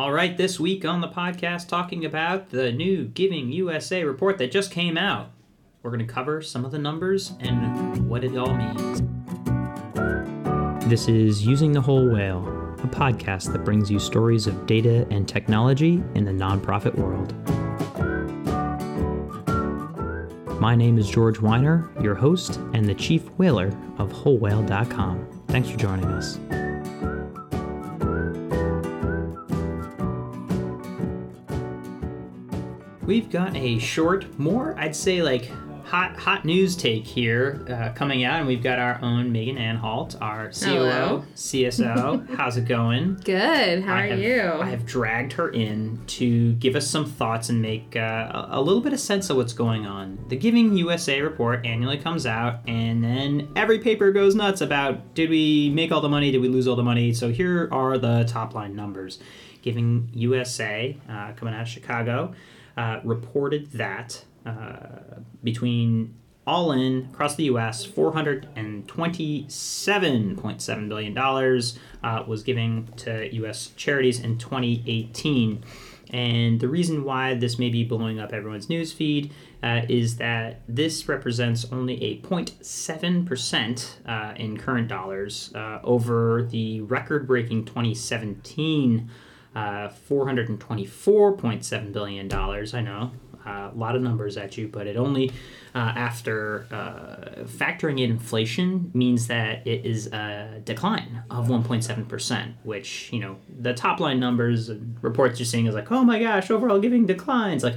All right, this week on the podcast, talking about the new Giving USA report that just came out. We're going to cover some of the numbers and what it all means. This is Using the Whole Whale, a podcast that brings you stories of data and technology in the nonprofit world. My name is George Weiner, your host and the chief whaler of WholeWhale.com. Thanks for joining us. We've got a short, more, I'd say like hot hot news take here uh, coming out, and we've got our own Megan Anhalt, our COO, Hello. CSO. How's it going? Good. How I are have, you? I have dragged her in to give us some thoughts and make uh, a a little bit of sense of what's going on. The Giving USA report annually comes out, and then every paper goes nuts about did we make all the money, did we lose all the money? So here are the top line numbers. Giving USA, uh, coming out of Chicago, uh, reported that uh, between all in across the U.S., four hundred and twenty-seven point seven billion dollars uh, was giving to U.S. charities in 2018. And the reason why this may be blowing up everyone's newsfeed uh, is that this represents only a 0.7% uh, in current dollars uh, over the record breaking 2017 uh, $424.7 billion. I know, uh, a lot of numbers at you, but it only, uh, after uh, factoring in inflation, means that it is a decline of 1.7%, which, you know, the top line numbers and reports you're seeing is like, oh my gosh, overall giving declines. Like,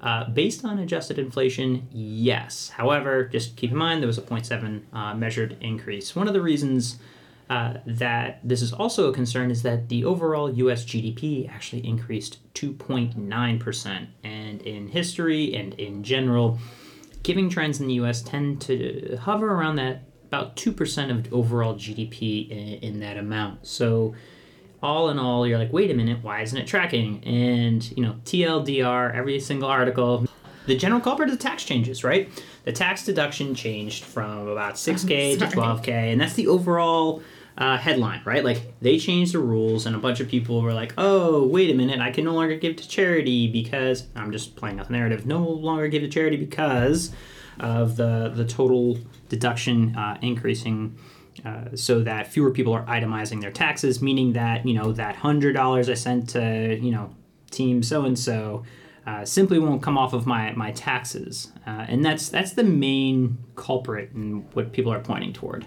uh, based on adjusted inflation, yes. However, just keep in mind there was a 0.7 uh, measured increase. One of the reasons uh, that this is also a concern is that the overall US GDP actually increased 2.9%. And in history and in general, giving trends in the US tend to hover around that about 2% of overall GDP in, in that amount. So, all in all, you're like, wait a minute, why isn't it tracking? And, you know, TLDR, every single article. The general culprit is tax changes, right? The tax deduction changed from about 6K to 12K, and that's the overall uh, headline, right? Like, they changed the rules, and a bunch of people were like, oh, wait a minute, I can no longer give to charity because I'm just playing out the narrative, no longer give to charity because of the, the total deduction uh, increasing uh, so that fewer people are itemizing their taxes, meaning that you know that hundred dollars I sent to you know team so and so simply won't come off of my my taxes, uh, and that's that's the main culprit and what people are pointing toward.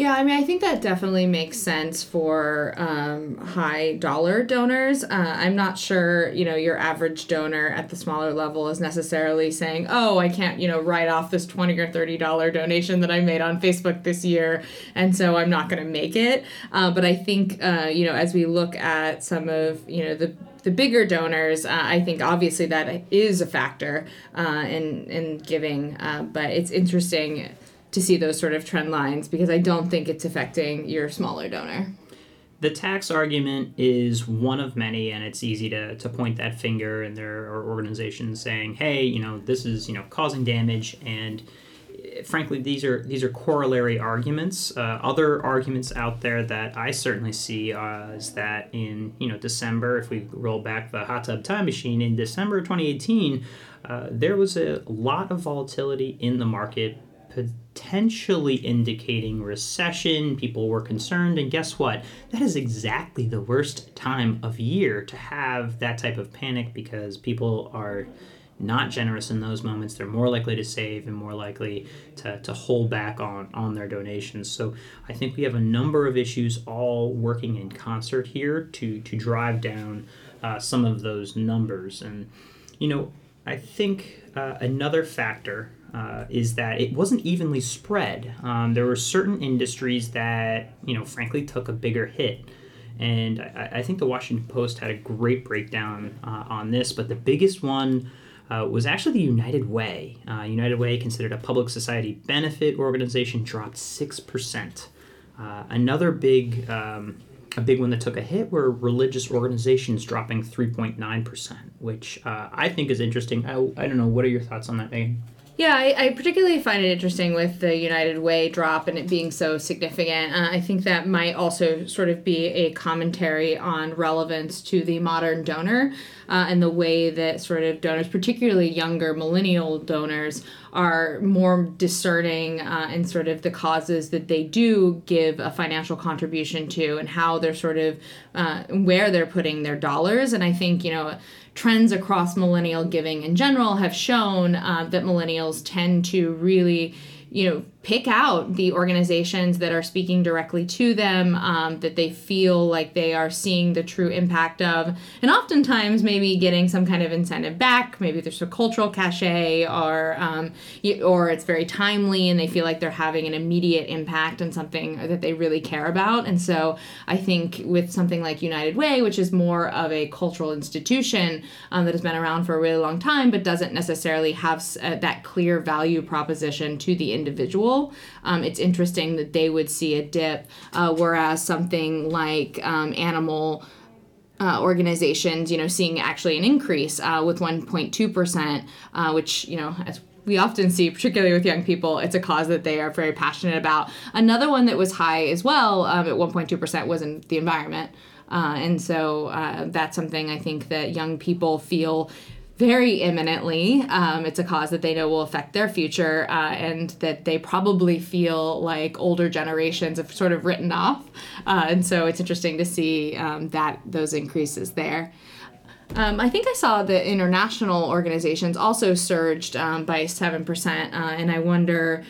Yeah, I mean, I think that definitely makes sense for um, high dollar donors. Uh, I'm not sure, you know, your average donor at the smaller level is necessarily saying, "Oh, I can't, you know, write off this twenty or thirty dollar donation that I made on Facebook this year, and so I'm not going to make it." Uh, but I think, uh, you know, as we look at some of, you know, the the bigger donors, uh, I think obviously that is a factor uh, in in giving. Uh, but it's interesting to see those sort of trend lines because I don't think it's affecting your smaller donor. The tax argument is one of many, and it's easy to, to point that finger, and there are organizations saying, "Hey, you know, this is you know causing damage," and eh, frankly, these are these are corollary arguments. Uh, other arguments out there that I certainly see uh, is that in you know December, if we roll back the hot tub time machine in December of 2018, uh, there was a lot of volatility in the market potentially indicating recession. People were concerned, and guess what? That is exactly the worst time of year to have that type of panic because people are not generous in those moments. They're more likely to save and more likely to, to hold back on, on their donations. So I think we have a number of issues all working in concert here to, to drive down uh, some of those numbers. And, you know, I think uh, another factor uh, is that it wasn't evenly spread. Um, there were certain industries that, you know, frankly took a bigger hit. And I, I think the Washington Post had a great breakdown uh, on this, but the biggest one uh, was actually the United Way. Uh, United Way, considered a public society benefit organization, dropped 6%. Uh, another big um, a big one that took a hit were religious organizations dropping 3.9%, which uh, I think is interesting. I, I don't know. What are your thoughts on that, Megan? Yeah, I, I, particularly find it interesting with the United Way drop and it being so significant. Uh, I think that might also sort of be a commentary on relevance to the modern donor uh, and the way that sort of donors, particularly younger millennial donors, are more discerning uh, in sort of the causes that they do give a financial contribution to and how they're sort of uh, where they're putting their dollars. And I think, you know, trends across millennial giving in general have shown uh, that millennials tend to really you know pick out the organizations that are speaking directly to them um, that they feel like they are seeing the true impact of. And oftentimes maybe getting some kind of incentive back. Maybe there's a cultural cachet or um, or it's very timely and they feel like they're having an immediate impact on something that they really care about. And so i think with something like united way which is more of a cultural institution um, that has been around for a really long time but doesn't necessarily have uh, that clear value proposition to the individual, um, it's interesting that they would see a dip, uh, whereas something like um, animal. Uh, organizations, you know, seeing actually an increase uh, with 1.2%, uh, which, you know, as we often see, particularly with young people, it's a cause that they are very passionate about. Another one that was high as well um, at 1.2% was in the environment. Uh, and so uh, that's something I think that young people feel very imminently. Um, it's a cause that they know will affect their future uh, and that they probably feel like older generations have sort of written off. Uh, and so it's interesting to see um, that those increases there. Um, I think I saw that international organizations also surged um, by 7%, uh, and I wonder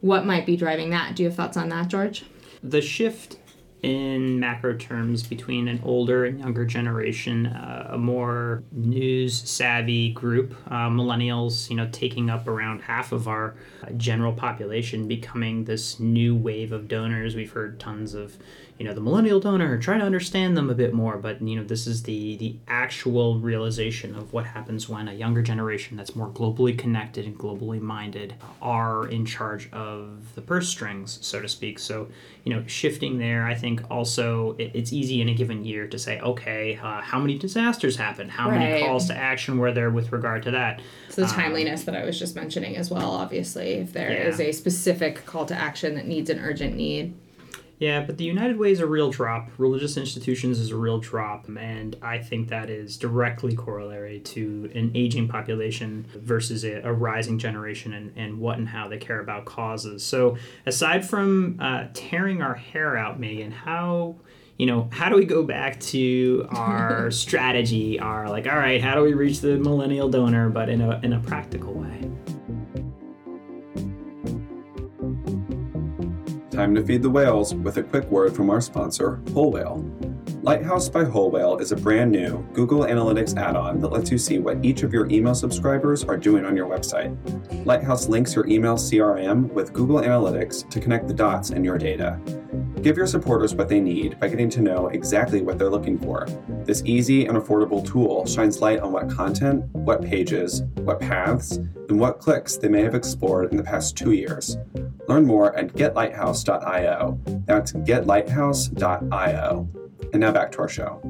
what might be driving that. Do you have thoughts on that, George? The shift in macro terms between an older and younger generation, uh, a more news savvy group, uh, millennials, you know, taking up around half of our uh, general population, becoming this new wave of donors. We've heard tons of you know the millennial donor try to understand them a bit more but you know this is the the actual realization of what happens when a younger generation that's more globally connected and globally minded are in charge of the purse strings so to speak so you know shifting there i think also it, it's easy in a given year to say okay uh, how many disasters happened how right. many calls to action were there with regard to that it's the um, timeliness um, that i was just mentioning as well obviously if there yeah. is a specific call to action that needs an urgent need yeah, but the United Way is a real drop. Religious institutions is a real drop, and I think that is directly corollary to an aging population versus a, a rising generation and, and what and how they care about causes. So, aside from uh, tearing our hair out, Megan, how you know, how do we go back to our strategy, our like, all right, how do we reach the millennial donor, but in a in a practical way? Time to feed the whales with a quick word from our sponsor, Whole Whale. Lighthouse by Whole Whale is a brand new Google Analytics add on that lets you see what each of your email subscribers are doing on your website. Lighthouse links your email CRM with Google Analytics to connect the dots in your data. Give your supporters what they need by getting to know exactly what they're looking for. This easy and affordable tool shines light on what content, what pages, what paths, and what clicks they may have explored in the past two years. Learn more at getlighthouse.io. That's getlighthouse.io. And now back to our show.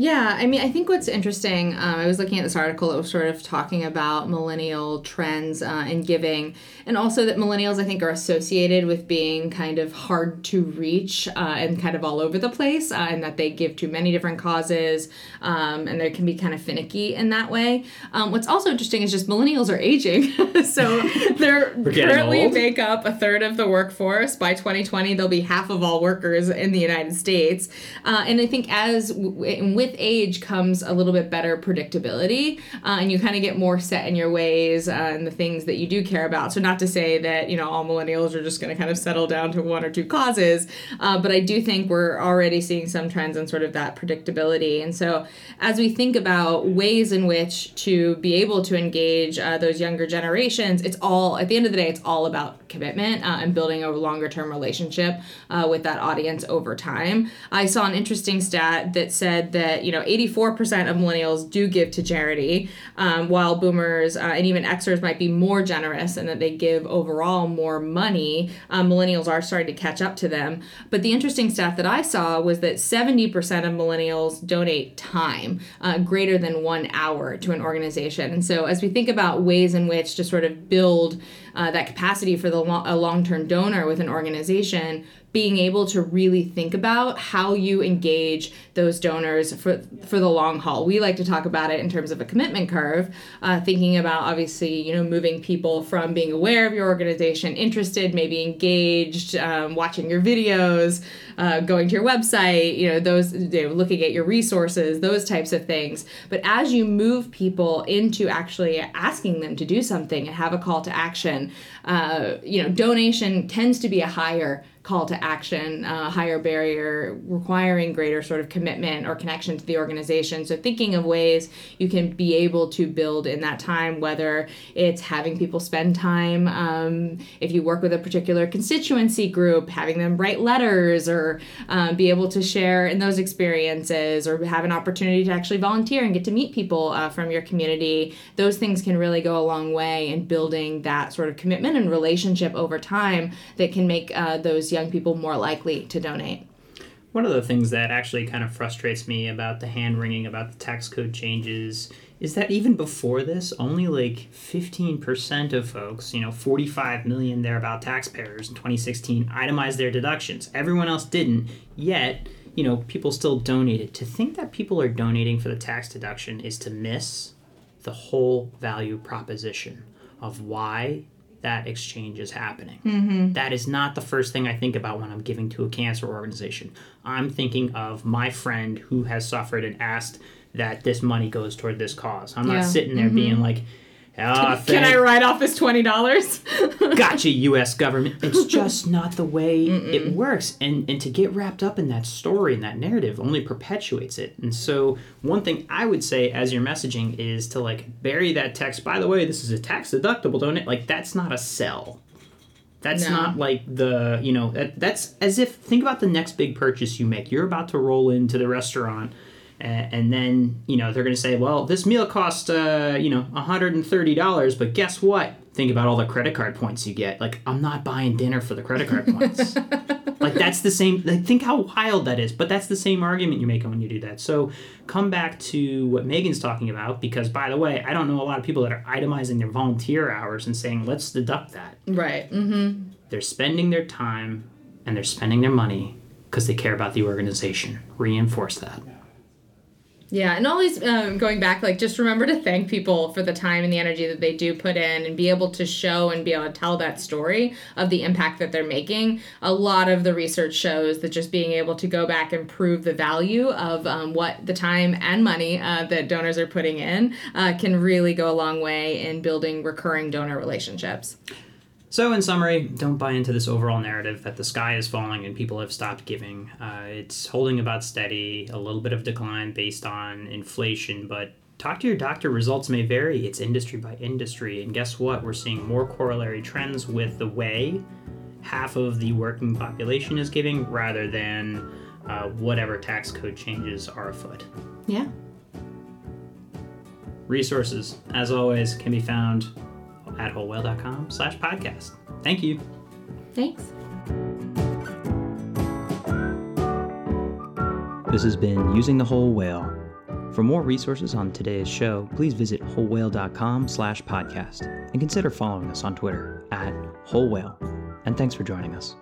Yeah, I mean, I think what's interesting, um, I was looking at this article that was sort of talking about millennial trends uh, in giving, and also that millennials, I think, are associated with being kind of hard to reach uh, and kind of all over the place, uh, and that they give to many different causes, um, and they can be kind of finicky in that way. Um, what's also interesting is just millennials are aging, so they're currently old. make up a third of the workforce. By 2020, they'll be half of all workers in the United States, uh, and I think as w- with with age comes a little bit better predictability, uh, and you kind of get more set in your ways uh, and the things that you do care about. So, not to say that you know all millennials are just going to kind of settle down to one or two causes, uh, but I do think we're already seeing some trends in sort of that predictability. And so, as we think about ways in which to be able to engage uh, those younger generations, it's all at the end of the day, it's all about commitment uh, and building a longer term relationship uh, with that audience over time. I saw an interesting stat that said that that you know 84% of millennials do give to charity, um, while boomers uh, and even Xers might be more generous and that they give overall more money. Um, millennials are starting to catch up to them. But the interesting stat that I saw was that 70% of millennials donate time uh, greater than one hour to an organization. And so as we think about ways in which to sort of build uh, that capacity for the lo- a long-term donor with an organization being able to really think about how you engage those donors for for the long haul. We like to talk about it in terms of a commitment curve, uh, thinking about obviously you know moving people from being aware of your organization, interested, maybe engaged, um, watching your videos, uh, going to your website, you know those you know, looking at your resources, those types of things. But as you move people into actually asking them to do something and have a call to action, uh, you know donation tends to be a higher call to action, uh, higher barrier, requiring greater sort of commitment or connection to the organization. So, thinking of ways you can be able to build in that time, whether it's having people spend time, um, if you work with a particular constituency group, having them write letters or um, be able to share in those experiences or have an opportunity to actually volunteer and get to meet people uh, from your community. Those things can really go a long way in building that sort of commitment and relationship over time that can make uh, those young people more likely to donate. One of the things that actually kind of frustrates me about the hand wringing about the tax code changes is that even before this, only like 15% of folks, you know, 45 million thereabout taxpayers in 2016 itemized their deductions. Everyone else didn't, yet, you know, people still donated. To think that people are donating for the tax deduction is to miss the whole value proposition of why that exchange is happening. Mm-hmm. That is not the first thing I think about when I'm giving to a cancer organization. I'm thinking of my friend who has suffered and asked that this money goes toward this cause. I'm Yeah. not sitting there Mhm. being like, ah, Can I write off this twenty dollars? gotcha, U.S. government. It's just not the way it works, and and to get wrapped up in that story and that narrative only perpetuates it. And so, one thing I would say as your messaging is to like bury that text. By the way, this is a tax deductible, don't it? Like that's not a sell. That's No. not like the you know that, that's as if think about the next big purchase you make. You're about to roll into the restaurant. A- And then you know they're going to say, "Well, this meal cost uh, you know hundred and thirty dollars, but guess what? Think about all the credit card points you get. Like, I'm not buying dinner for the credit card points. like that's the same. Like, think how wild that is. But that's the same argument you make when you do that. So come back to what Megan's talking about, because by the way, I don't know a lot of people that are itemizing their volunteer hours and saying, "Let's deduct that." right. Mm-hmm. They're spending their time and they're spending their money because they care about the organization. Reinforce that. Yeah, and always um, going back, like just remember to thank people for the time and the energy that they do put in, and be able to show and be able to tell that story of the impact that they're making. A lot of the research shows that just being able to go back and prove the value of um, what the time and money uh, that donors are putting in uh, can really go a long way in building recurring donor relationships. So, in summary, don't buy into this overall narrative that the sky is falling and people have stopped giving. Uh, it's holding about steady, a little bit of decline based on inflation, but talk to your doctor. Results may vary. It's industry by industry. And guess what? We're seeing more corollary trends with the way half of the working population is giving rather than uh, whatever tax code changes are afoot. Yeah. Resources, as always, can be found at wholewhale.com slash podcast. Thank you. Thanks. This has been Using the Whole Whale. For more resources on today's show, please visit wholewhale.com slash podcast and consider following us on Twitter at Whole Whale. And thanks for joining us.